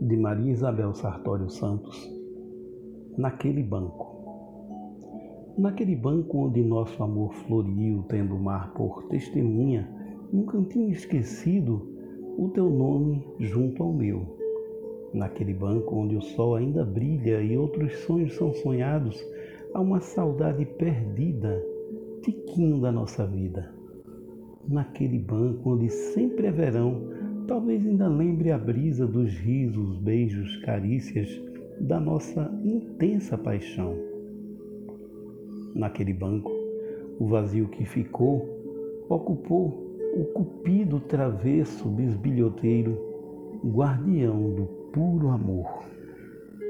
de Maria Isabel Sartório Santos, naquele banco. Naquele banco onde nosso amor floriu, tendo o mar por testemunha, num cantinho esquecido, o teu nome junto ao meu. Naquele banco onde o sol ainda brilha e outros sonhos são sonhados, há uma saudade perdida, tiquinho da nossa vida. Naquele banco onde sempre é verão, Talvez ainda lembre a brisa dos risos, beijos, carícias da nossa intensa paixão. Naquele banco, o vazio que ficou ocupou o cupido travesso bisbilhoteiro, guardião do puro amor.